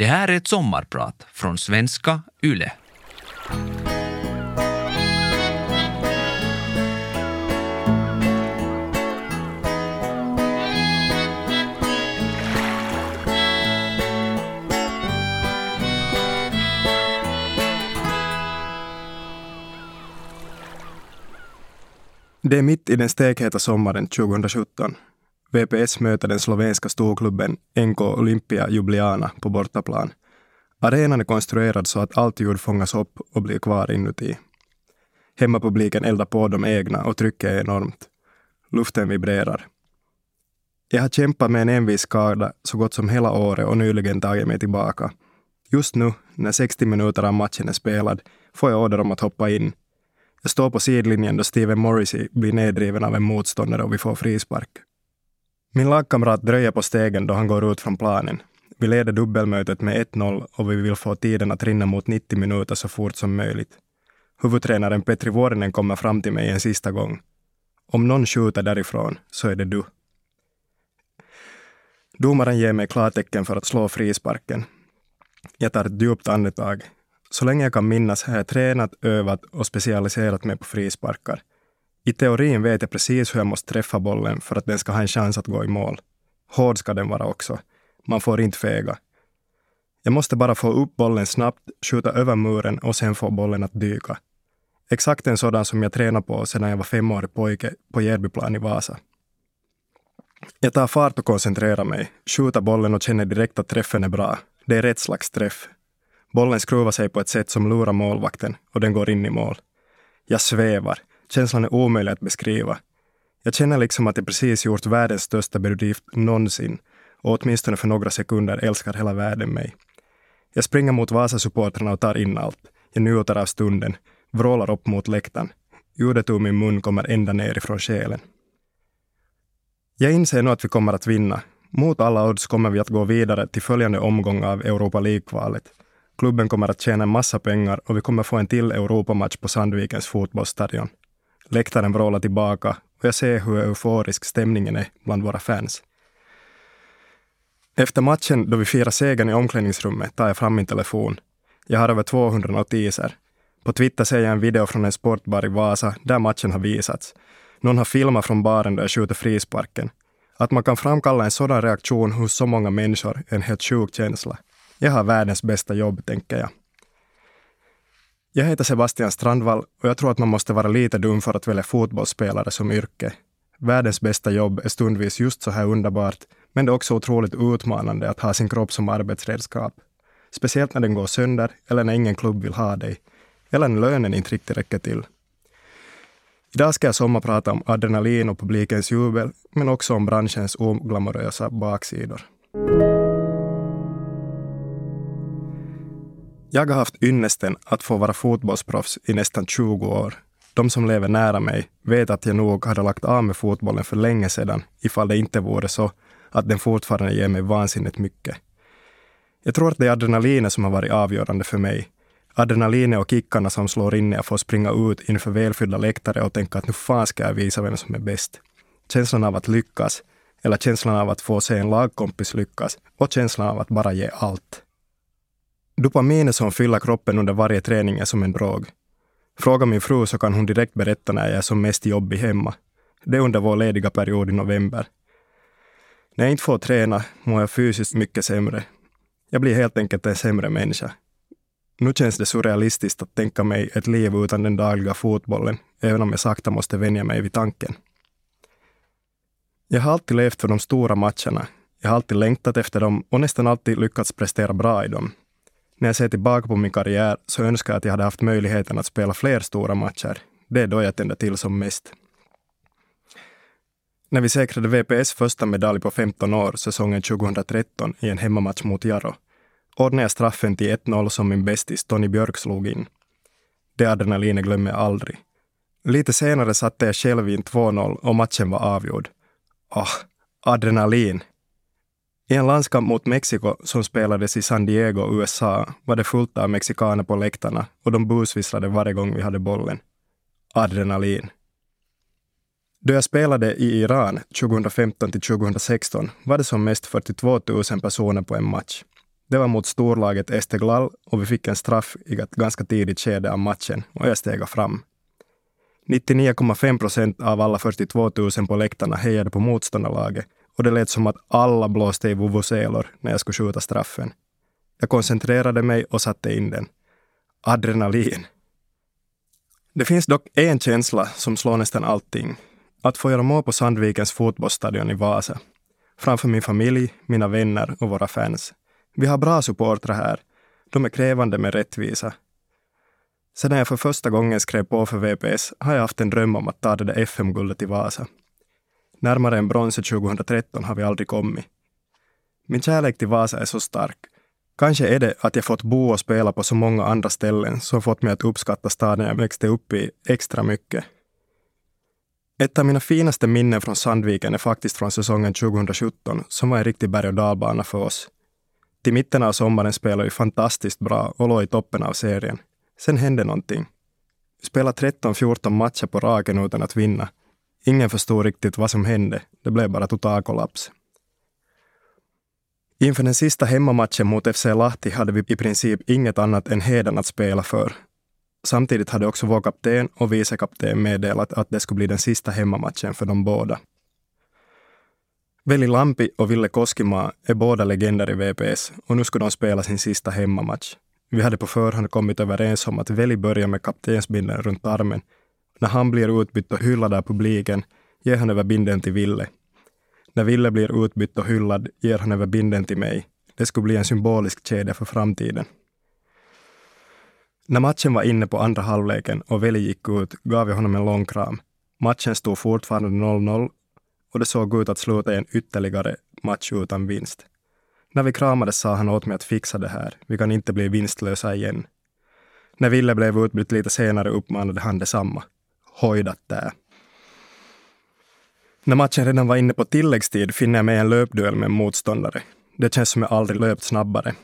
Det här är ett sommarprat från svenska YLE. Det är mitt i den stekheta sommaren 2017. VPS möter den slovenska storklubben NK Olympia Ljubljana på bortaplan. Arenan är konstruerad så att allt ljud fångas upp och blir kvar inuti. Hemmapubliken eldar på de egna och trycket är enormt. Luften vibrerar. Jag har kämpat med en envis skada så gott som hela året och nyligen tagit mig tillbaka. Just nu, när 60 minuter av matchen är spelad, får jag order om att hoppa in. Jag står på sidlinjen då Steven Morrissey blir neddriven av en motståndare och vi får frispark. Min lagkamrat dröjer på stegen då han går ut från planen. Vi leder dubbelmötet med 1-0 och vi vill få tiden att rinna mot 90 minuter så fort som möjligt. Huvudtränaren Petri Vuorinen kommer fram till mig en sista gång. Om någon skjuter därifrån så är det du. Domaren ger mig klartecken för att slå frisparken. Jag tar ett djupt andetag. Så länge jag kan minnas har jag tränat, övat och specialiserat mig på frisparkar. I teorin vet jag precis hur jag måste träffa bollen för att den ska ha en chans att gå i mål. Hård ska den vara också. Man får inte fega. Jag måste bara få upp bollen snabbt, skjuta över muren och sen få bollen att dyka. Exakt en sådan som jag tränade på sedan jag var femårig pojke på Järbyplan i Vasa. Jag tar fart och koncentrerar mig, skjuter bollen och känner direkt att träffen är bra. Det är rätt slags träff. Bollen skruvar sig på ett sätt som lurar målvakten och den går in i mål. Jag svävar. Känslan är omöjlig att beskriva. Jag känner liksom att jag precis gjort världens största bedrift någonsin och åtminstone för några sekunder älskar hela världen mig. Jag springer mot Vasasupportrarna och tar in allt. Jag njuter av stunden, vrålar upp mot läktaren. Ljudet ur min mun kommer ända ner ifrån själen. Jag inser nu att vi kommer att vinna. Mot alla odds kommer vi att gå vidare till följande omgång av Europa League-kvalet. Klubben kommer att tjäna en massa pengar och vi kommer få en till Europamatch på Sandvikens fotbollsstadion. Läktaren vrålar tillbaka och jag ser hur euforisk stämningen är bland våra fans. Efter matchen, då vi firar segern i omklädningsrummet, tar jag fram min telefon. Jag har över 200 notiser. På Twitter ser jag en video från en sportbar i Vasa där matchen har visats. Någon har filmat från baren där jag skjuter frisparken. Att man kan framkalla en sådan reaktion hos så många människor är en helt sjuk känsla. Jag har världens bästa jobb, tänker jag. Jag heter Sebastian Strandvall och jag tror att man måste vara lite dum för att välja fotbollsspelare som yrke. Världens bästa jobb är stundvis just så här underbart, men det är också otroligt utmanande att ha sin kropp som arbetsredskap. Speciellt när den går sönder eller när ingen klubb vill ha dig. Eller när lönen inte riktigt räcker till. Idag ska jag sommarprata om adrenalin och publikens jubel, men också om branschens oglamorösa baksidor. Jag har haft ynnesten att få vara fotbollsproffs i nästan 20 år. De som lever nära mig vet att jag nog hade lagt av med fotbollen för länge sedan ifall det inte vore så att den fortfarande ger mig vansinnigt mycket. Jag tror att det är adrenalinet som har varit avgörande för mig. Adrenalinet och kickarna som slår in när jag får springa ut inför välfyllda läktare och tänka att nu fan ska jag visa vem som är bäst. Känslan av att lyckas, eller känslan av att få se en lagkompis lyckas och känslan av att bara ge allt. Dopaminet som fyller kroppen under varje träning är som en drog. Fråga min fru så kan hon direkt berätta när jag är som mest jobbig hemma. Det är under vår lediga period i november. När jag inte får träna mår jag fysiskt mycket sämre. Jag blir helt enkelt en sämre människa. Nu känns det surrealistiskt att tänka mig ett liv utan den dagliga fotbollen, även om jag sakta måste vänja mig vid tanken. Jag har alltid levt för de stora matcherna. Jag har alltid längtat efter dem och nästan alltid lyckats prestera bra i dem. När jag ser tillbaka på min karriär så önskar jag att jag hade haft möjligheten att spela fler stora matcher. Det är då jag tänder till som mest. När vi säkrade VPS första medalj på 15 år säsongen 2013 i en hemmamatch mot Jaro ordnade jag straffen till 1-0 som min bästis Tony Björk slog in. Det adrenalinet glömmer jag aldrig. Lite senare satte jag själv in 2-0 och matchen var avgjord. Ah, adrenalin! I en landskamp mot Mexiko som spelades i San Diego, USA, var det fullt av mexikaner på läktarna och de busvisslade varje gång vi hade bollen. Adrenalin. Då jag spelade i Iran 2015 till 2016 var det som mest 42 000 personer på en match. Det var mot storlaget Esteghlal och vi fick en straff i ett ganska tidigt skede av matchen och jag steg fram. 99,5 procent av alla 42 000 på läktarna hejade på motståndarlaget och det lät som att alla blåste i vuvuzelor när jag skulle skjuta straffen. Jag koncentrerade mig och satte in den. Adrenalin. Det finns dock en känsla som slår nästan allting. Att få göra mål på Sandvikens fotbollsstadion i Vasa. Framför min familj, mina vänner och våra fans. Vi har bra supportrar här. De är krävande med rättvisa. Sedan jag för första gången skrev på för VPS har jag haft en dröm om att ta det där FM-guldet i Vasa. Närmare än bronset 2013 har vi aldrig kommit. Min kärlek till Vasa är så stark. Kanske är det att jag fått bo och spela på så många andra ställen som fått mig att uppskatta staden jag växte upp i extra mycket. Ett av mina finaste minnen från Sandviken är faktiskt från säsongen 2017 som var en riktig berg och dalbana för oss. Till mitten av sommaren spelade vi fantastiskt bra och låg i toppen av serien. Sen hände någonting. Vi spelade 13-14 matcher på raken utan att vinna. Ingen förstod riktigt vad som hände. Det blev bara total kollaps. Inför den sista hemmamatchen mot FC Lahti hade vi i princip inget annat än heden att spela för. Samtidigt hade också vår kapten och vicekapten meddelat att det skulle bli den sista hemmamatchen för de båda. Veli Lampi och Ville Koskimaa är båda legender i VPS och nu skulle de spela sin sista hemmamatch. Vi hade på förhand kommit överens om att Veli börjar med kaptensbindeln runt armen. När han blir utbytt och hyllad av publiken ger han över binden till Ville. När Ville blir utbytt och hyllad ger han över binden till mig. Det skulle bli en symbolisk kedja för framtiden. När matchen var inne på andra halvleken och Veli gick ut gav jag honom en lång kram. Matchen stod fortfarande 0-0 och det såg ut att sluta i en ytterligare match utan vinst. När vi kramades sa han åt mig att fixa det här. Vi kan inte bli vinstlösa igen. När Ville blev utbytt lite senare uppmanade han detsamma. Hojdat där. När matchen redan var inne på tilläggstid finner jag mig en löpduell med en motståndare. Det känns som jag aldrig löpt snabbare.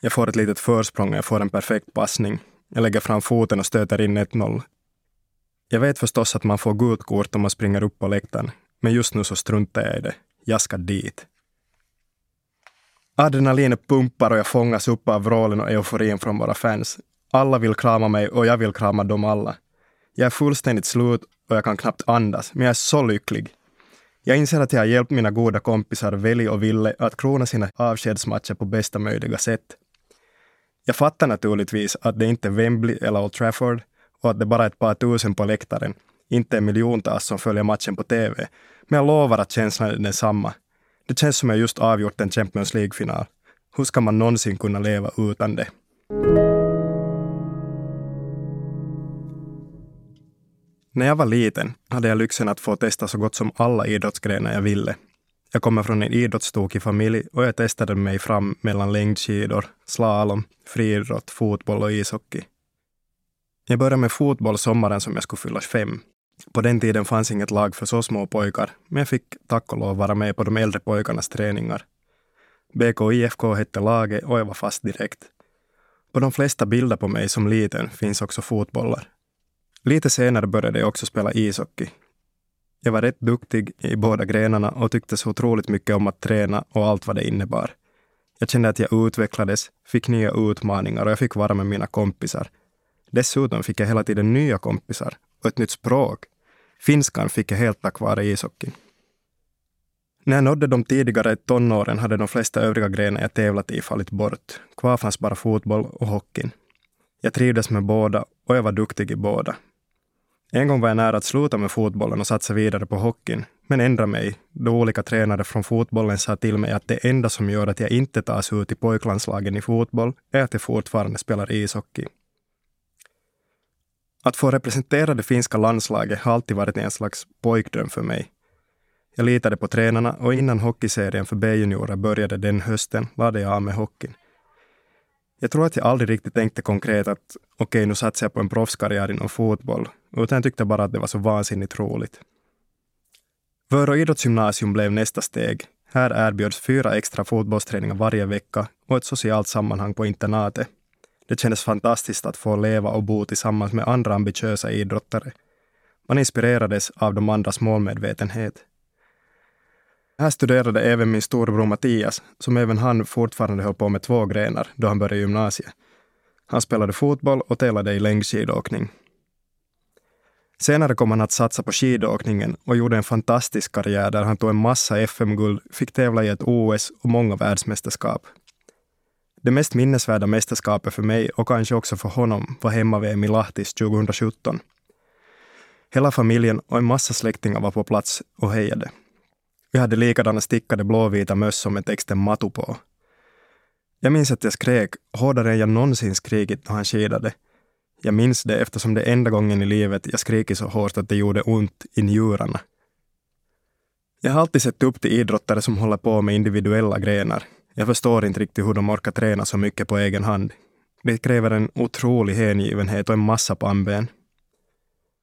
Jag får ett litet försprång och jag får en perfekt passning. Jag lägger fram foten och stöter in 1-0. Jag vet förstås att man får gult kort om man springer upp på läktaren, men just nu så struntar jag i det. Jag ska dit. Adrenalinet pumpar och jag fångas upp av vrålen och euforin från våra fans. Alla vill krama mig och jag vill krama dem alla. Jag är fullständigt slut och jag kan knappt andas, men jag är så lycklig. Jag inser att jag har hjälpt mina goda kompisar Veli och Ville att krona sina avskedsmatcher på bästa möjliga sätt. Jag fattar naturligtvis att det inte är Wembley eller Old Trafford och att det bara är ett par tusen på läktaren, inte miljontals som följer matchen på TV. Men jag lovar att känslan är densamma. Det känns som jag just avgjort en Champions League-final. Hur ska man någonsin kunna leva utan det? När jag var liten hade jag lyxen att få testa så gott som alla idrottsgrenar jag ville. Jag kommer från en idrottstokig familj och jag testade mig fram mellan längdskidor, slalom, friidrott, fotboll och ishockey. Jag började med fotboll sommaren som jag skulle fylla fem. På den tiden fanns inget lag för så små pojkar, men jag fick tack och lov vara med på de äldre pojkarnas träningar. BK IFK hette laget och jag var fast direkt. På de flesta bilder på mig som liten finns också fotbollar. Lite senare började jag också spela ishockey. Jag var rätt duktig i båda grenarna och tyckte så otroligt mycket om att träna och allt vad det innebar. Jag kände att jag utvecklades, fick nya utmaningar och jag fick vara med mina kompisar. Dessutom fick jag hela tiden nya kompisar och ett nytt språk. Finskan fick jag helt tack vare ishockeyn. När jag nådde de tidigare tonåren hade de flesta övriga grenar jag tävlat i fallit bort. Kvar fanns bara fotboll och hockeyn. Jag trivdes med båda och jag var duktig i båda. En gång var jag nära att sluta med fotbollen och satsa vidare på hockeyn, men ändrade mig då olika tränare från fotbollen sa till mig att det enda som gör att jag inte tas ut i pojklandslagen i fotboll är att jag fortfarande spelar ishockey. Att få representera det finska landslaget har alltid varit en slags pojkdröm för mig. Jag litade på tränarna och innan hockeyserien för B-juniorer började den hösten lade jag av med hockeyn. Jag tror att jag aldrig riktigt tänkte konkret att okej, okay, nu satsar jag på en proffskarriär inom fotboll, utan jag tyckte bara att det var så vansinnigt roligt. Vörå idrottsgymnasium blev nästa steg. Här erbjöds fyra extra fotbollsträningar varje vecka och ett socialt sammanhang på internatet. Det kändes fantastiskt att få leva och bo tillsammans med andra ambitiösa idrottare. Man inspirerades av de andras målmedvetenhet. Här studerade även min storebror Mattias, som även han fortfarande höll på med två grenar då han började gymnasiet. Han spelade fotboll och tävlade i längdskidåkning. Senare kom han att satsa på skidåkningen och gjorde en fantastisk karriär där han tog en massa FM-guld, fick tävla i ett OS och många världsmästerskap. Det mest minnesvärda mästerskapet för mig och kanske också för honom var hemma-VM i Lahtis 2017. Hela familjen och en massa släktingar var på plats och hejade. Vi hade likadana stickade blåvita mössor med texten Matu på. Jag minns att jag skrek hårdare än jag någonsin skrikit när han skidade. Jag minns det eftersom det är enda gången i livet jag skrikit så hårt att det gjorde ont i njurarna. Jag har alltid sett upp till idrottare som håller på med individuella grenar. Jag förstår inte riktigt hur de orkar träna så mycket på egen hand. Det kräver en otrolig hängivenhet och en massa pannben.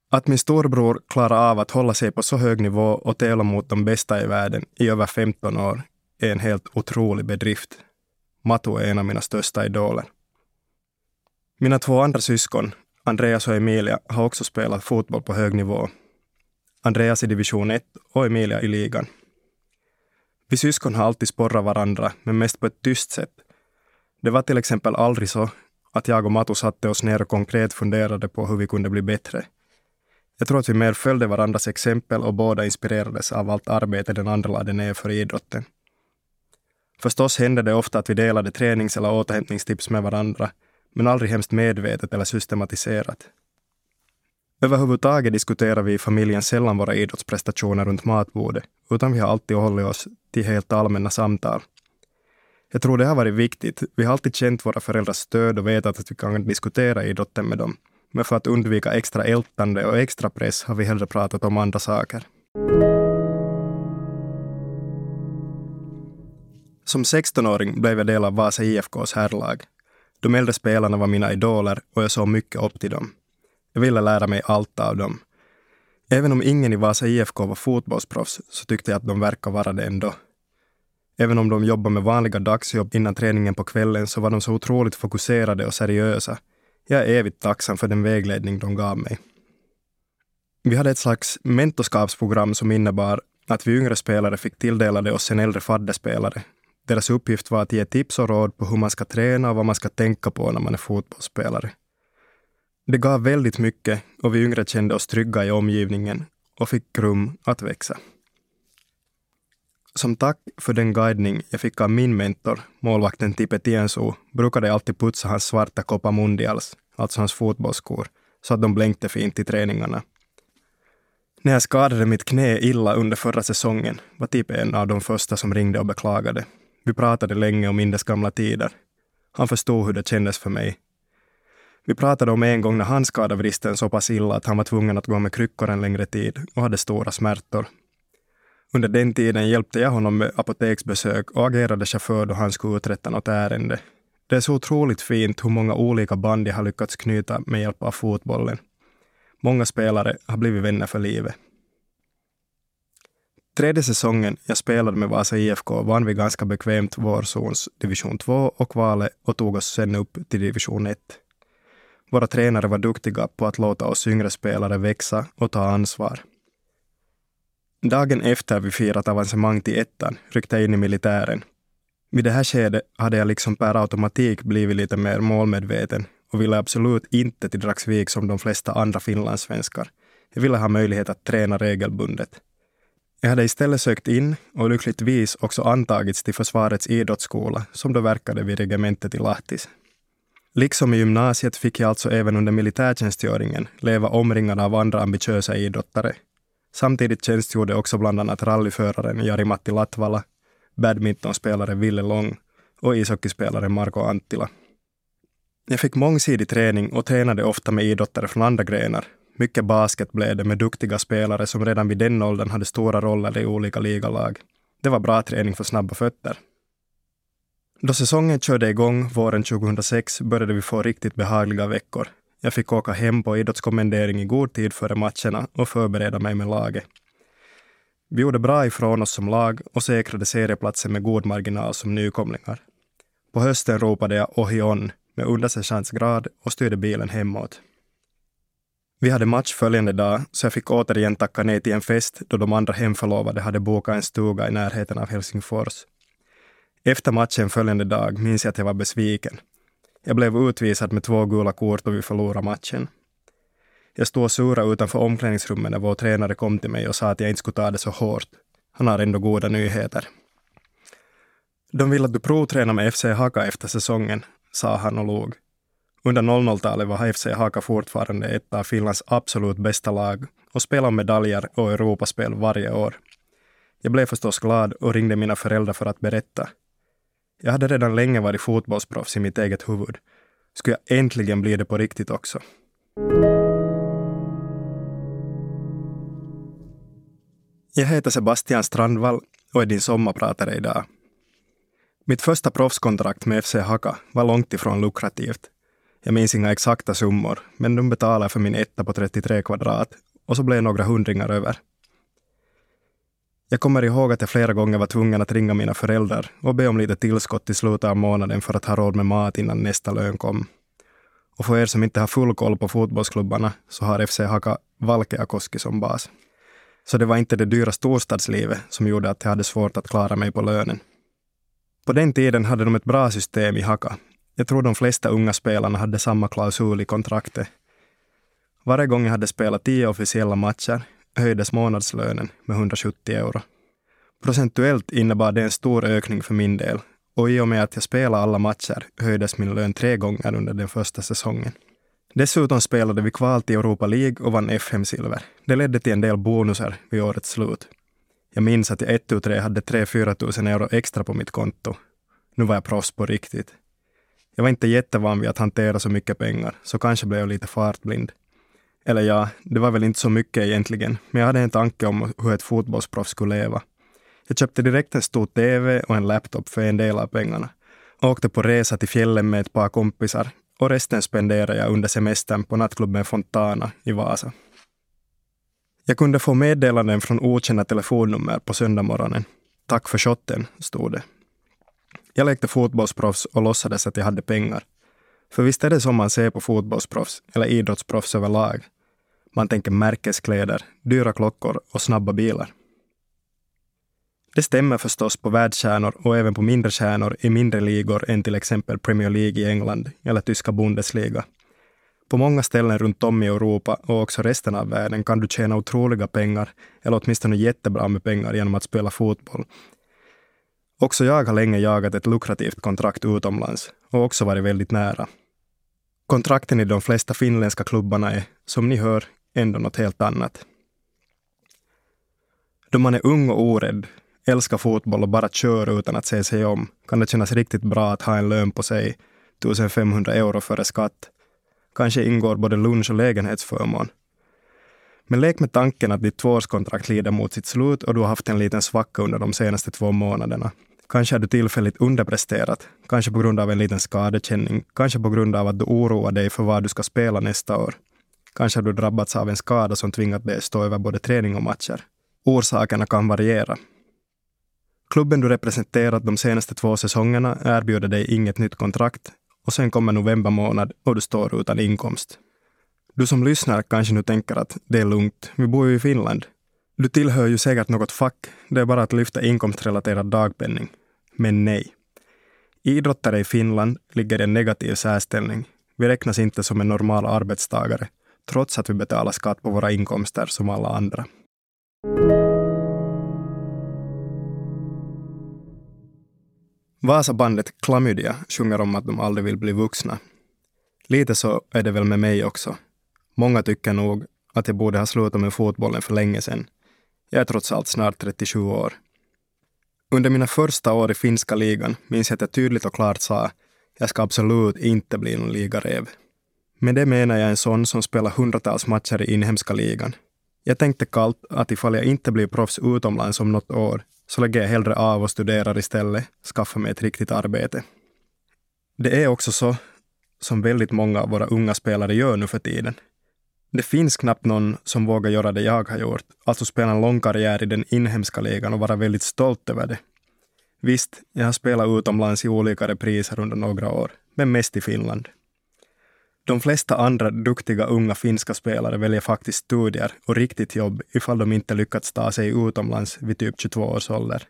Att min storbror klarar av att hålla sig på så hög nivå och tävla mot de bästa i världen i över 15 år är en helt otrolig bedrift. Matu är en av mina största idoler. Mina två andra syskon, Andreas och Emilia, har också spelat fotboll på hög nivå. Andreas i division 1 och Emilia i ligan. Vi syskon har alltid sporrat varandra, men mest på ett tyst sätt. Det var till exempel aldrig så att jag och Matu satte oss ner och konkret funderade på hur vi kunde bli bättre. Jag tror att vi mer följde varandras exempel och båda inspirerades av allt arbete den andra lade ner för idrotten. Förstås hände det ofta att vi delade tränings eller återhämtningstips med varandra, men aldrig hemskt medvetet eller systematiserat. Överhuvudtaget diskuterar vi i familjen sällan våra idrottsprestationer runt matbordet, utan vi har alltid hållit oss till helt allmänna samtal. Jag tror det har varit viktigt. Vi har alltid känt våra föräldrars stöd och vetat att vi kan diskutera idrotten med dem. Men för att undvika extra ältande och extra press har vi hellre pratat om andra saker. Som 16-åring blev jag del av Vasa IFKs herrlag. De äldre spelarna var mina idoler och jag såg mycket upp till dem. Jag ville lära mig allt av dem. Även om ingen i Vasa IFK var fotbollsproffs så tyckte jag att de verkade vara det ändå. Även om de jobbade med vanliga dagsjobb innan träningen på kvällen så var de så otroligt fokuserade och seriösa. Jag är evigt tacksam för den vägledning de gav mig. Vi hade ett slags mentorskapsprogram som innebar att vi yngre spelare fick tilldelade oss en äldre fadderspelare. Deras uppgift var att ge tips och råd på hur man ska träna och vad man ska tänka på när man är fotbollsspelare. Det gav väldigt mycket och vi yngre kände oss trygga i omgivningen och fick rum att växa. Som tack för den guidning jag fick av min mentor, målvakten Tipe Tiensu, brukade jag alltid putsa hans svarta Copa Mundials, alltså hans fotbollsskor, så att de blänkte fint i träningarna. När jag skadade mitt knä illa under förra säsongen var Tipe en av de första som ringde och beklagade. Vi pratade länge om Indes gamla tider. Han förstod hur det kändes för mig vi pratade om en gång när han skadade vristen så pass illa att han var tvungen att gå med kryckor en längre tid och hade stora smärtor. Under den tiden hjälpte jag honom med apoteksbesök och agerade chaufför då han skulle uträtta något ärende. Det är så otroligt fint hur många olika band jag har lyckats knyta med hjälp av fotbollen. Många spelare har blivit vänner för livet. Tredje säsongen jag spelade med Vasa IFK vann vi ganska bekvämt vårzons division 2 och kvalet och tog oss sen upp till division 1. Våra tränare var duktiga på att låta oss yngre spelare växa och ta ansvar. Dagen efter vi firat avancemang till ettan ryckte jag in i militären. Vid det här skedet hade jag liksom per automatik blivit lite mer målmedveten och ville absolut inte till Dragsvik som de flesta andra finlandssvenskar. Jag ville ha möjlighet att träna regelbundet. Jag hade istället sökt in och lyckligtvis också antagits till Försvarets idrottsskola som då verkade vid regementet i Lahtis. Liksom i gymnasiet fick jag alltså även under militärtjänstgöringen leva omringad av andra ambitiösa idrottare. Samtidigt tjänstgjorde också bland annat rallyföraren Jari-Matti Latvala, badmintonspelaren Ville Long och ishockeyspelaren Marko Anttila. Jag fick mångsidig träning och tränade ofta med idrottare från andra grenar. Mycket basket blev det med duktiga spelare som redan vid den åldern hade stora roller i olika ligalag. Det var bra träning för snabba fötter. Då säsongen körde igång våren 2006 började vi få riktigt behagliga veckor. Jag fick åka hem på idrottskommendering i god tid före matcherna och förbereda mig med laget. Vi gjorde bra ifrån oss som lag och säkrade serieplatsen med god marginal som nykomlingar. På hösten ropade jag Ohion med undersergeantsgrad och styrde bilen hemåt. Vi hade match följande dag, så jag fick återigen tacka nej till en fest då de andra hemförlovade hade bokat en stuga i närheten av Helsingfors. Efter matchen följande dag minns jag att jag var besviken. Jag blev utvisad med två gula kort och vi förlorade matchen. Jag stod och surade utanför omklädningsrummet när vår tränare kom till mig och sa att jag inte skulle ta det så hårt. Han har ändå goda nyheter. De vill att du provtränar med FC Haka efter säsongen, sa han och log. Under 00-talet var FC Haka fortfarande ett av Finlands absolut bästa lag och spelade medaljer och Europaspel varje år. Jag blev förstås glad och ringde mina föräldrar för att berätta. Jag hade redan länge varit fotbollsproffs i mitt eget huvud. Skulle jag äntligen bli det på riktigt också? Jag heter Sebastian Strandvall och är din sommarpratare idag. Mitt första proffskontrakt med FC Haka var långt ifrån lukrativt. Jag minns inga exakta summor, men de betalade för min etta på 33 kvadrat och så blev några hundringar över. Jag kommer ihåg att jag flera gånger var tvungen att ringa mina föräldrar och be om lite tillskott i slutet av månaden för att ha råd med mat innan nästa lön kom. Och för er som inte har full koll på fotbollsklubbarna så har FC Haka Valkeakoski som bas. Så det var inte det dyra storstadslivet som gjorde att jag hade svårt att klara mig på lönen. På den tiden hade de ett bra system i Haka. Jag tror de flesta unga spelarna hade samma klausul i kontraktet. Varje gång jag hade spelat tio officiella matcher höjdes månadslönen med 170 euro. Procentuellt innebar det en stor ökning för min del och i och med att jag spelade alla matcher höjdes min lön tre gånger under den första säsongen. Dessutom spelade vi kval till Europa League och vann FM-silver. Det ledde till en del bonusar vid årets slut. Jag minns att jag ett tu tre hade 3-4 tusen euro extra på mitt konto. Nu var jag proffs på riktigt. Jag var inte jättevan vid att hantera så mycket pengar, så kanske blev jag lite fartblind. Eller ja, det var väl inte så mycket egentligen, men jag hade en tanke om hur ett fotbollsproffs skulle leva. Jag köpte direkt en stor TV och en laptop för en del av pengarna. Åkte på resa till fjällen med ett par kompisar och resten spenderade jag under semestern på nattklubben Fontana i Vasa. Jag kunde få meddelanden från okända telefonnummer på söndagmorgonen. Tack för shotten, stod det. Jag lekte fotbollsproffs och låtsades att jag hade pengar. För visst är det som man ser på fotbollsproffs, eller idrottsproffs överlag. Man tänker märkeskläder, dyra klockor och snabba bilar. Det stämmer förstås på världsstjärnor och även på mindre stjärnor i mindre ligor än till exempel Premier League i England eller tyska Bundesliga. På många ställen runt om i Europa och också resten av världen kan du tjäna otroliga pengar, eller åtminstone jättebra med pengar genom att spela fotboll. Också jag har länge jagat ett lukrativt kontrakt utomlands och också varit väldigt nära. Kontrakten i de flesta finländska klubbarna är, som ni hör, ändå något helt annat. Då man är ung och orädd, älskar fotboll och bara kör utan att se sig om kan det kännas riktigt bra att ha en lön på sig 1500 euro före skatt. Kanske ingår både lunch och lägenhetsförmån. Men lek med tanken att ditt tvåårskontrakt lider mot sitt slut och du har haft en liten svacka under de senaste två månaderna. Kanske har du tillfälligt underpresterat, kanske på grund av en liten skadekänning, kanske på grund av att du oroar dig för vad du ska spela nästa år. Kanske har du drabbats av en skada som tvingat dig stå över både träning och matcher. Orsakerna kan variera. Klubben du representerat de senaste två säsongerna erbjuder dig inget nytt kontrakt och sen kommer november månad och du står utan inkomst. Du som lyssnar kanske nu tänker att det är lugnt, vi bor ju i Finland. Du tillhör ju säkert något fack, det är bara att lyfta inkomstrelaterad dagpenning. Men nej. Idrottare i Finland ligger i en negativ särställning. Vi räknas inte som en normal arbetstagare, trots att vi betalar skatt på våra inkomster som alla andra. Vasabandet Klamydia sjunger om att de aldrig vill bli vuxna. Lite så är det väl med mig också. Många tycker nog att jag borde ha slutat med fotbollen för länge sedan. Jag är trots allt snart 37 år. Under mina första år i finska ligan minns jag att jag tydligt och klart sa jag ska absolut inte bli någon ligarev. Med det menar jag en sån som spelar hundratals matcher i inhemska ligan. Jag tänkte kallt att ifall jag inte blir proffs utomlands om något år så lägger jag hellre av och studerar istället, skaffar mig ett riktigt arbete. Det är också så som väldigt många av våra unga spelare gör nu för tiden. Det finns knappt någon som vågar göra det jag har gjort, alltså spela en lång karriär i den inhemska ligan och vara väldigt stolt över det. Visst, jag har spelat utomlands i olika repriser under några år, men mest i Finland. De flesta andra duktiga unga finska spelare väljer faktiskt studier och riktigt jobb ifall de inte lyckats ta sig utomlands vid typ 22 års ålder.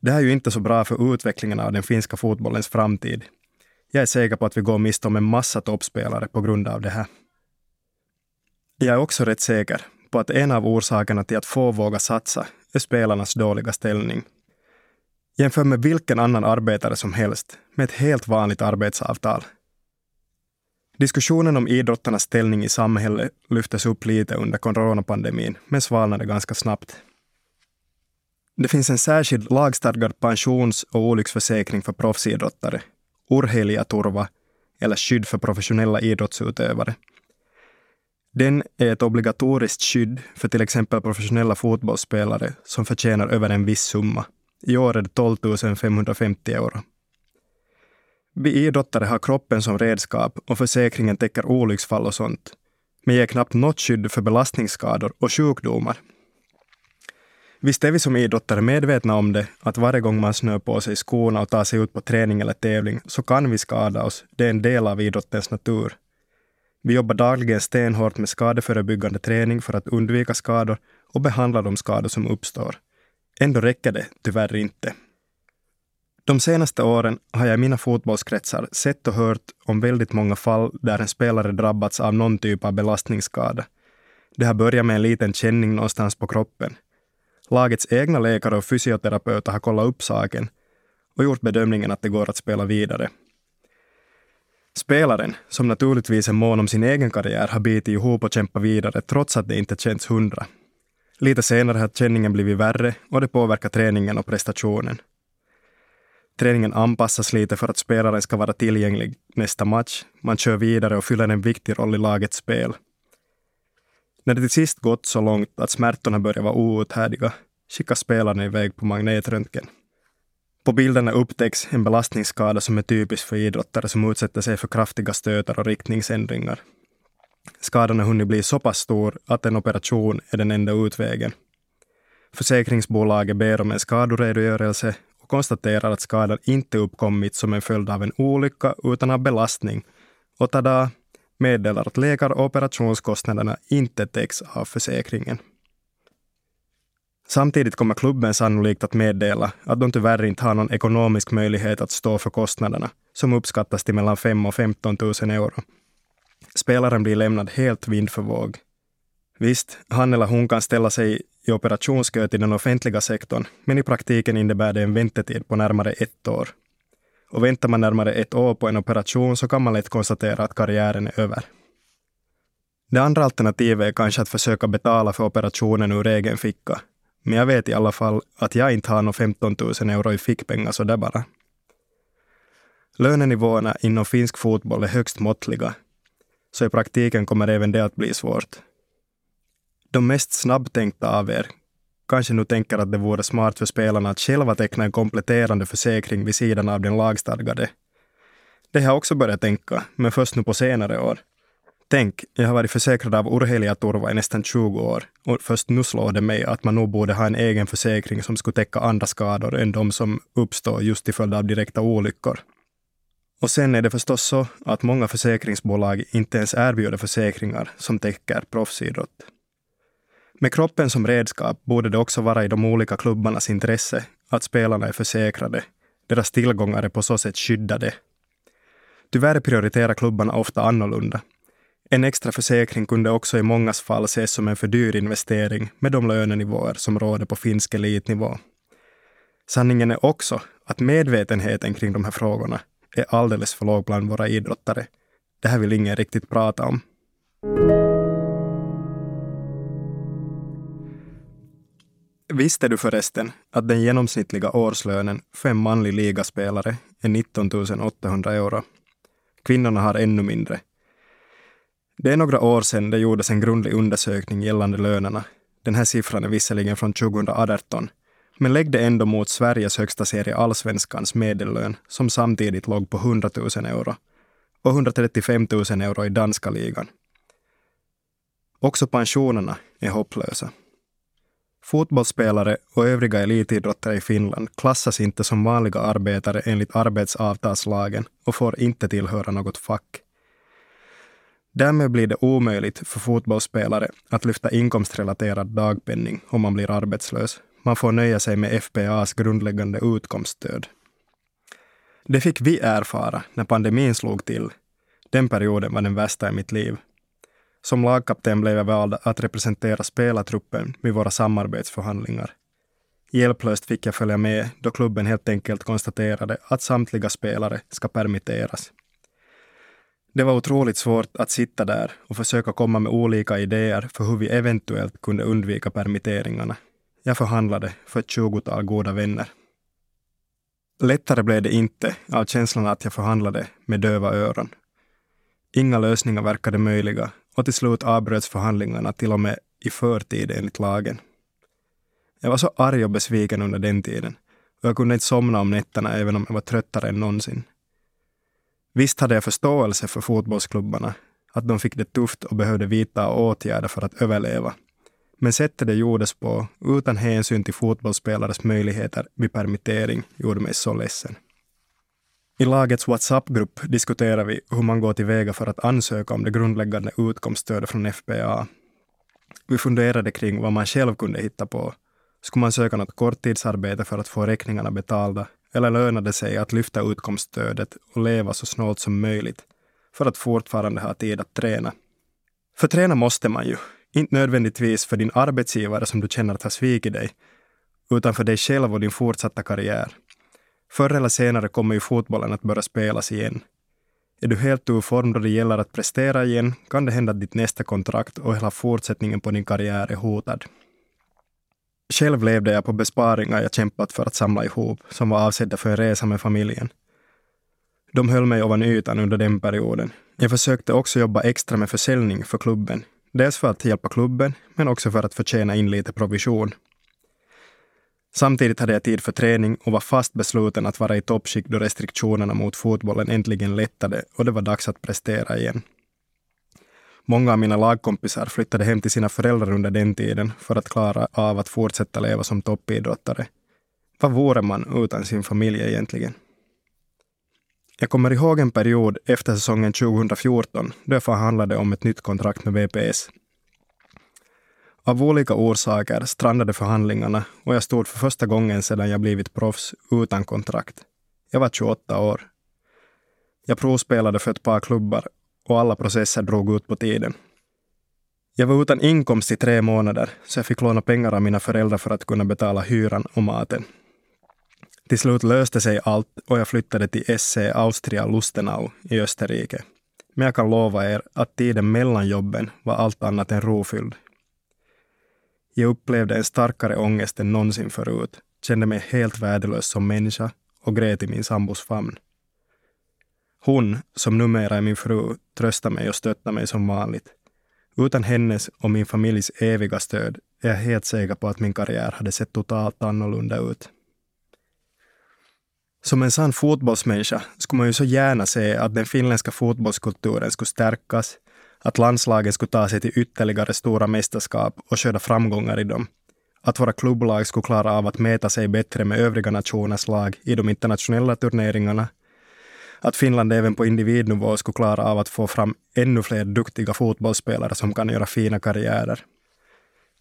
Det här är ju inte så bra för utvecklingen av den finska fotbollens framtid. Jag är säker på att vi går miste om en massa toppspelare på grund av det här. Jag är också rätt säker på att en av orsakerna till att få våga satsa är spelarnas dåliga ställning. Jämför med vilken annan arbetare som helst med ett helt vanligt arbetsavtal. Diskussionen om idrottarnas ställning i samhället lyftes upp lite under coronapandemin, men svalnade ganska snabbt. Det finns en särskild lagstadgad pensions och olycksförsäkring för proffsidrottare, urheilijaturva eller skydd för professionella idrottsutövare. Den är ett obligatoriskt skydd för till exempel professionella fotbollsspelare som förtjänar över en viss summa. I år är det 12 550 euro. Vi idrottare har kroppen som redskap och försäkringen täcker olycksfall och sånt, men ger knappt något skydd för belastningsskador och sjukdomar. Visst är vi som idrottare medvetna om det, att varje gång man snör på sig skorna och tar sig ut på träning eller tävling så kan vi skada oss. Det är en del av idrottens natur. Vi jobbar dagligen stenhårt med skadeförebyggande träning för att undvika skador och behandla de skador som uppstår. Ändå räcker det tyvärr inte. De senaste åren har jag i mina fotbollskretsar sett och hört om väldigt många fall där en spelare drabbats av någon typ av belastningsskada. Det har börjat med en liten känning någonstans på kroppen. Lagets egna läkare och fysioterapeuter har kollat upp saken och gjort bedömningen att det går att spela vidare. Spelaren, som naturligtvis är mån om sin egen karriär, har bitit ihop och kämpat vidare trots att det inte känns hundra. Lite senare har känningen blivit värre och det påverkar träningen och prestationen. Träningen anpassas lite för att spelaren ska vara tillgänglig nästa match. Man kör vidare och fyller en viktig roll i lagets spel. När det till sist gått så långt att smärtorna börjar vara outhärdliga skickas spelaren iväg på magnetröntgen. På bilderna upptäcks en belastningsskada som är typisk för idrottare som utsätter sig för kraftiga stötar och riktningsändringar. Skadan har hunnit bli så pass stor att en operation är den enda utvägen. Försäkringsbolaget ber om en skadoredogörelse och konstaterar att skadan inte uppkommit som en följd av en olycka utan av belastning. Och tada! meddelar att läkar och operationskostnaderna inte täcks av försäkringen. Samtidigt kommer klubben sannolikt att meddela att de tyvärr inte har någon ekonomisk möjlighet att stå för kostnaderna, som uppskattas till mellan 5 och 15 000 euro. Spelaren blir lämnad helt vind för våg. Visst, han eller hon kan ställa sig i operationskö till den offentliga sektorn, men i praktiken innebär det en väntetid på närmare ett år. Och väntar man närmare ett år på en operation så kan man lätt konstatera att karriären är över. Det andra alternativet är kanske att försöka betala för operationen ur egen ficka. Men jag vet i alla fall att jag inte har några 15 000 euro i fickpengar så där bara. Lönenivåerna inom finsk fotboll är högst måttliga, så i praktiken kommer även det att bli svårt. De mest snabbtänkta av er kanske nu tänker att det vore smart för spelarna att själva teckna en kompletterande försäkring vid sidan av den lagstadgade. Det har jag också börjat tänka, men först nu på senare år. Tänk, jag har varit försäkrad av Urheilijaturva i nästan 20 år och först nu slår det mig att man nog borde ha en egen försäkring som skulle täcka andra skador än de som uppstår just till följd av direkta olyckor. Och sen är det förstås så att många försäkringsbolag inte ens erbjuder försäkringar som täcker proffsidrott. Med kroppen som redskap borde det också vara i de olika klubbarnas intresse att spelarna är försäkrade. Deras tillgångar är på så sätt skyddade. Tyvärr prioriterar klubbarna ofta annorlunda. En extra försäkring kunde också i mångas fall ses som en för dyr investering med de lönenivåer som råder på finsk elitnivå. Sanningen är också att medvetenheten kring de här frågorna är alldeles för låg bland våra idrottare. Det här vill ingen riktigt prata om. Visste du förresten att den genomsnittliga årslönen för en manlig ligaspelare är 19 800 euro? Kvinnorna har ännu mindre. Det är några år sedan det gjordes en grundlig undersökning gällande lönerna. Den här siffran är visserligen från 2018, men lägg det ändå mot Sveriges högsta serie Allsvenskans medellön, som samtidigt låg på 100 000 euro, och 135 000 euro i danska ligan. Också pensionerna är hopplösa. Fotbollsspelare och övriga elitidrottare i Finland klassas inte som vanliga arbetare enligt arbetsavtalslagen och får inte tillhöra något fack. Därmed blir det omöjligt för fotbollsspelare att lyfta inkomstrelaterad dagpenning om man blir arbetslös. Man får nöja sig med FPAs grundläggande utkomststöd. Det fick vi erfara när pandemin slog till. Den perioden var den värsta i mitt liv. Som lagkapten blev jag vald att representera spelartruppen vid våra samarbetsförhandlingar. Hjälplöst fick jag följa med då klubben helt enkelt konstaterade att samtliga spelare ska permitteras. Det var otroligt svårt att sitta där och försöka komma med olika idéer för hur vi eventuellt kunde undvika permitteringarna. Jag förhandlade för ett tjugotal goda vänner. Lättare blev det inte av känslan att jag förhandlade med döva öron. Inga lösningar verkade möjliga och till slut avbröts förhandlingarna till och med i förtid enligt lagen. Jag var så arg och besviken under den tiden och jag kunde inte somna om nätterna även om jag var tröttare än någonsin. Visst hade jag förståelse för fotbollsklubbarna, att de fick det tufft och behövde vidta åtgärder för att överleva. Men sättet det gjordes på, utan hänsyn till fotbollsspelares möjligheter vid permittering, gjorde mig så ledsen. I lagets WhatsApp-grupp diskuterar vi hur man går tillväga för att ansöka om det grundläggande utkomststödet från FPA. Vi funderade kring vad man själv kunde hitta på. Skulle man söka något korttidsarbete för att få räkningarna betalda? Eller lönade det sig att lyfta utkomststödet och leva så snålt som möjligt för att fortfarande ha tid att träna? För träna måste man ju. Inte nödvändigtvis för din arbetsgivare som du känner att har svikit dig, utan för dig själv och din fortsatta karriär. Förr eller senare kommer ju fotbollen att börja spelas igen. Är du helt ur form då det gäller att prestera igen kan det hända att ditt nästa kontrakt och hela fortsättningen på din karriär är hotad. Själv levde jag på besparingar jag kämpat för att samla ihop, som var avsedda för en resa med familjen. De höll mig ovan ytan under den perioden. Jag försökte också jobba extra med försäljning för klubben. Dels för att hjälpa klubben, men också för att förtjäna in lite provision. Samtidigt hade jag tid för träning och var fast besluten att vara i toppskick då restriktionerna mot fotbollen äntligen lättade och det var dags att prestera igen. Många av mina lagkompisar flyttade hem till sina föräldrar under den tiden för att klara av att fortsätta leva som toppidrottare. Vad vore man utan sin familj egentligen? Jag kommer ihåg en period efter säsongen 2014 då jag förhandlade om ett nytt kontrakt med VPS. Av olika orsaker strandade förhandlingarna och jag stod för första gången sedan jag blivit proffs utan kontrakt. Jag var 28 år. Jag provspelade för ett par klubbar och alla processer drog ut på tiden. Jag var utan inkomst i tre månader, så jag fick låna pengar av mina föräldrar för att kunna betala hyran och maten. Till slut löste sig allt och jag flyttade till SC Austria Lustenau i Österrike. Men jag kan lova er att tiden mellan jobben var allt annat än rofylld. Jag upplevde en starkare ångest än någonsin förut, kände mig helt värdelös som människa och grät i min sambos famn. Hon, som numera är min fru, tröstar mig och stöttar mig som vanligt. Utan hennes och min familjs eviga stöd är jag helt säker på att min karriär hade sett totalt annorlunda ut. Som en sann fotbollsmänniska skulle man ju så gärna se att den finländska fotbollskulturen skulle stärkas, att landslagen skulle ta sig till ytterligare stora mästerskap och skörda framgångar i dem, att våra klubblag skulle klara av att mäta sig bättre med övriga nationers lag i de internationella turneringarna att Finland även på individnivå skulle klara av att få fram ännu fler duktiga fotbollsspelare som kan göra fina karriärer.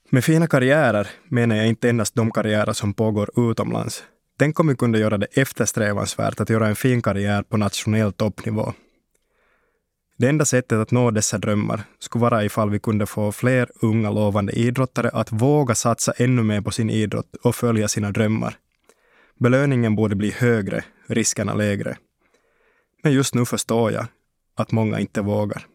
Med fina karriärer menar jag inte endast de karriärer som pågår utomlands. Tänk om vi kunde göra det eftersträvansvärt att göra en fin karriär på nationell toppnivå. Det enda sättet att nå dessa drömmar skulle vara ifall vi kunde få fler unga lovande idrottare att våga satsa ännu mer på sin idrott och följa sina drömmar. Belöningen borde bli högre, riskerna lägre. Men just nu förstår jag att många inte vågar.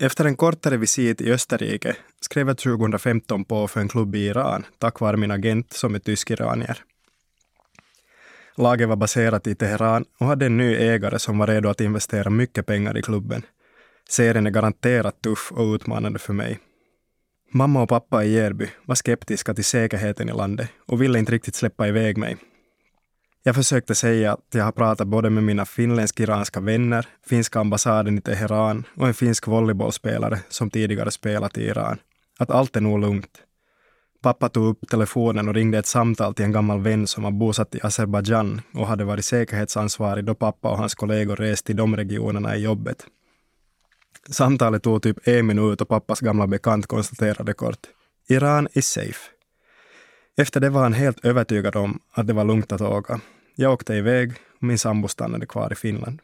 Efter en kortare visit i Österrike skrev jag 2015 på för en klubb i Iran tack vare min agent som är tysk-iranier. Laget var baserat i Teheran och hade en ny ägare som var redo att investera mycket pengar i klubben. Serien är garanterat tuff och utmanande för mig. Mamma och pappa i Järby var skeptiska till säkerheten i landet och ville inte riktigt släppa iväg mig. Jag försökte säga att jag har pratat både med mina finländsk-iranska vänner, finska ambassaden i Teheran och en finsk volleybollspelare som tidigare spelat i Iran. Att allt är nog lugnt. Pappa tog upp telefonen och ringde ett samtal till en gammal vän som var bosatt i Azerbajdzjan och hade varit säkerhetsansvarig då pappa och hans kollegor rest till de regionerna i jobbet. Samtalet tog typ en minut och pappas gamla bekant konstaterade kort Iran is safe. Efter det var han helt övertygad om att det var lugnt att åka. Jag åkte iväg och min sambo stannade kvar i Finland.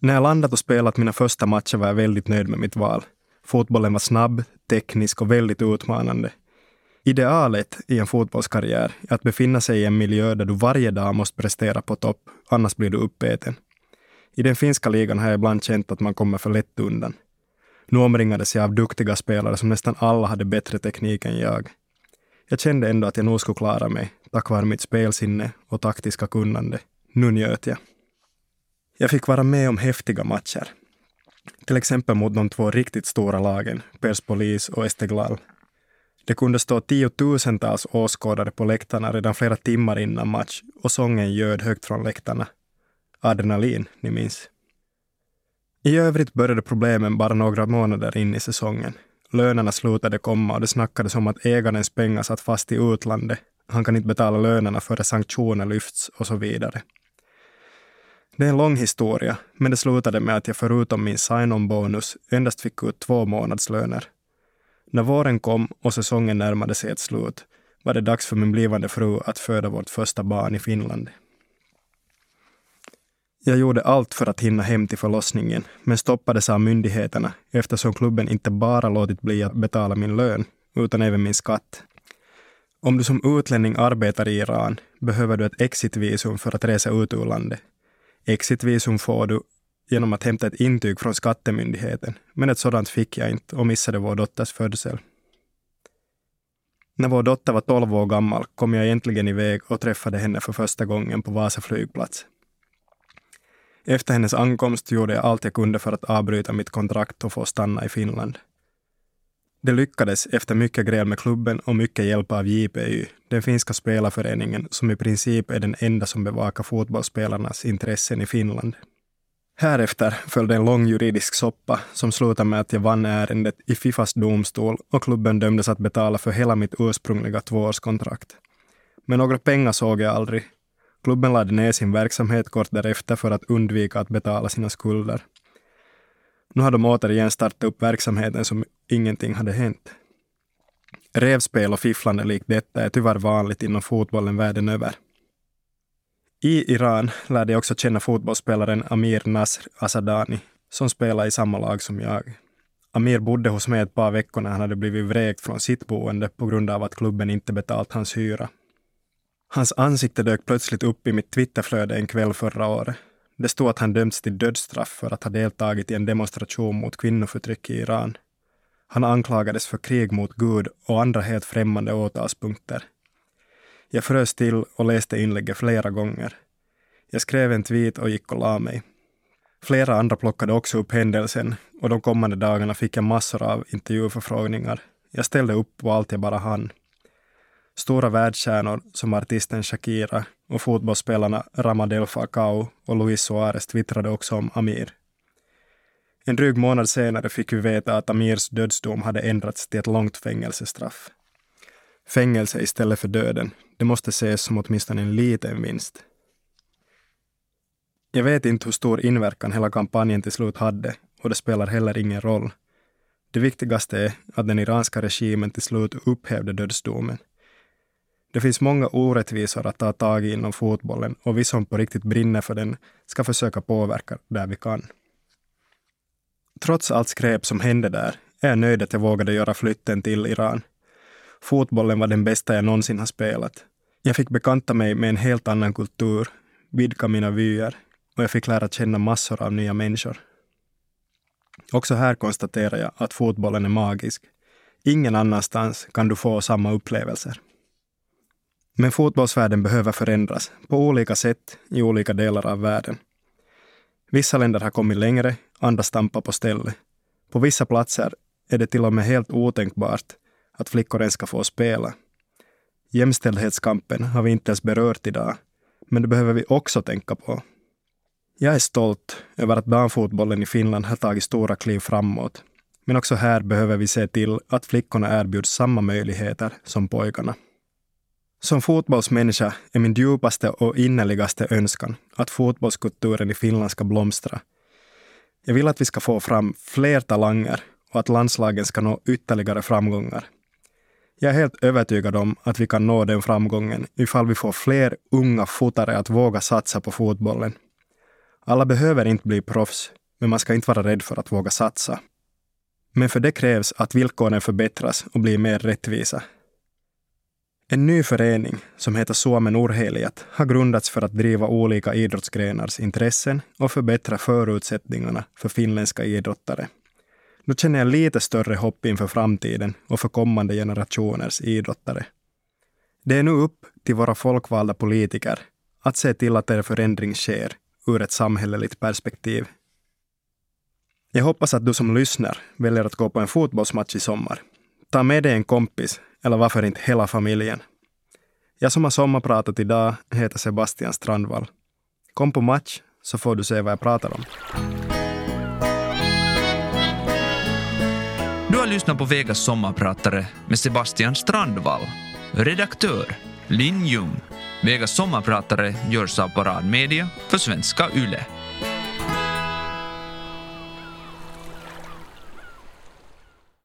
När jag landat och spelat mina första matcher var jag väldigt nöjd med mitt val. Fotbollen var snabb, teknisk och väldigt utmanande. Idealet i en fotbollskarriär är att befinna sig i en miljö där du varje dag måste prestera på topp, annars blir du uppäten. I den finska ligan har jag ibland känt att man kommer för lätt undan. Nu omringades jag av duktiga spelare som nästan alla hade bättre teknik än jag. Jag kände ändå att jag nog skulle klara mig, tack vare mitt spelsinne och taktiska kunnande. Nu njöt jag. Jag fick vara med om häftiga matcher. Till exempel mot de två riktigt stora lagen, Perspolis och Esteglal. Det kunde stå tiotusentals åskådare på läktarna redan flera timmar innan match och sången ljöd högt från läktarna. Adrenalin, ni minns. I övrigt började problemen bara några månader in i säsongen. Lönerna slutade komma och det snackades om att ägarens pengar satt fast i utlandet. Han kan inte betala lönerna före sanktioner lyfts och så vidare. Det är en lång historia, men det slutade med att jag förutom min sign-on-bonus endast fick ut två månadslöner. När våren kom och säsongen närmade sig ett slut var det dags för min blivande fru att föda vårt första barn i Finland. Jag gjorde allt för att hinna hem till förlossningen, men stoppades av myndigheterna eftersom klubben inte bara låtit bli att betala min lön, utan även min skatt. Om du som utlänning arbetar i Iran behöver du ett exitvisum för att resa ut ur landet. Exitvisum får du genom att hämta ett intyg från skattemyndigheten, men ett sådant fick jag inte och missade vår dotters födsel. När vår dotter var 12 år gammal kom jag äntligen iväg och träffade henne för första gången på Vasa flygplats. Efter hennes ankomst gjorde jag allt jag kunde för att avbryta mitt kontrakt och få stanna i Finland. Det lyckades efter mycket gräl med klubben och mycket hjälp av JPY, den finska spelarföreningen som i princip är den enda som bevakar fotbollsspelarnas intressen i Finland. Härefter följde en lång juridisk soppa som slutade med att jag vann ärendet i Fifas domstol och klubben dömdes att betala för hela mitt ursprungliga tvåårskontrakt. Men några pengar såg jag aldrig. Klubben lade ner sin verksamhet kort därefter för att undvika att betala sina skulder. Nu har de återigen startat upp verksamheten som ingenting hade hänt. Revspel och fifflande likt detta är tyvärr vanligt inom fotbollen världen över. I Iran lärde jag också känna fotbollsspelaren Amir Nasr Asadani, som spelar i samma lag som jag. Amir bodde hos mig ett par veckor när han hade blivit vräkt från sitt boende på grund av att klubben inte betalt hans hyra. Hans ansikte dök plötsligt upp i mitt Twitterflöde en kväll förra året. Det stod att han dömts till dödsstraff för att ha deltagit i en demonstration mot kvinnoförtryck i Iran. Han anklagades för krig mot Gud och andra helt främmande åtalspunkter. Jag frös till och läste inlägget flera gånger. Jag skrev en tweet och gick och la mig. Flera andra plockade också upp händelsen och de kommande dagarna fick jag massor av intervjuförfrågningar. Jag ställde upp på allt jag bara hann. Stora världsstjärnor som artisten Shakira och fotbollsspelarna Ramadel Falcao och Luis Suarez twittrade också om Amir. En dryg månad senare fick vi veta att Amirs dödsdom hade ändrats till ett långt fängelsestraff. Fängelse istället för döden, det måste ses som åtminstone en liten vinst. Jag vet inte hur stor inverkan hela kampanjen till slut hade och det spelar heller ingen roll. Det viktigaste är att den iranska regimen till slut upphävde dödsdomen. Det finns många orättvisor att ta tag i inom fotbollen och vi som på riktigt brinner för den ska försöka påverka där vi kan. Trots allt skräp som hände där är jag nöjd att jag vågade göra flytten till Iran. Fotbollen var den bästa jag någonsin har spelat. Jag fick bekanta mig med en helt annan kultur, vidga mina vyer och jag fick lära känna massor av nya människor. Också här konstaterar jag att fotbollen är magisk. Ingen annanstans kan du få samma upplevelser. Men fotbollsvärlden behöver förändras på olika sätt i olika delar av världen. Vissa länder har kommit längre, andra stampar på stället. På vissa platser är det till och med helt otänkbart att flickor ens ska få spela. Jämställdhetskampen har vi inte ens berört idag, men det behöver vi också tänka på. Jag är stolt över att damfotbollen i Finland har tagit stora kliv framåt. Men också här behöver vi se till att flickorna erbjuds samma möjligheter som pojkarna. Som fotbollsmänniska är min djupaste och innerligaste önskan att fotbollskulturen i Finland ska blomstra. Jag vill att vi ska få fram fler talanger och att landslagen ska nå ytterligare framgångar. Jag är helt övertygad om att vi kan nå den framgången ifall vi får fler unga fotare att våga satsa på fotbollen. Alla behöver inte bli proffs, men man ska inte vara rädd för att våga satsa. Men för det krävs att villkoren förbättras och blir mer rättvisa. En ny förening som heter Suomen Urheilijat har grundats för att driva olika idrottsgrenars intressen och förbättra förutsättningarna för finländska idrottare. Nu känner jag lite större hopp inför framtiden och för kommande generationers idrottare. Det är nu upp till våra folkvalda politiker att se till att en förändring sker ur ett samhälleligt perspektiv. Jag hoppas att du som lyssnar väljer att gå på en fotbollsmatch i sommar. Ta med dig en kompis, eller varför inte hela familjen. Jag som har sommarpratat idag heter Sebastian Strandvall. Kom på match så får du se vad jag pratar om. Lyssnar på Vegas sommarpratare med Sebastian Strandvall. Redaktör Linn Ljung. Vegas sommarpratare görs av Parad Media för svenska YLE.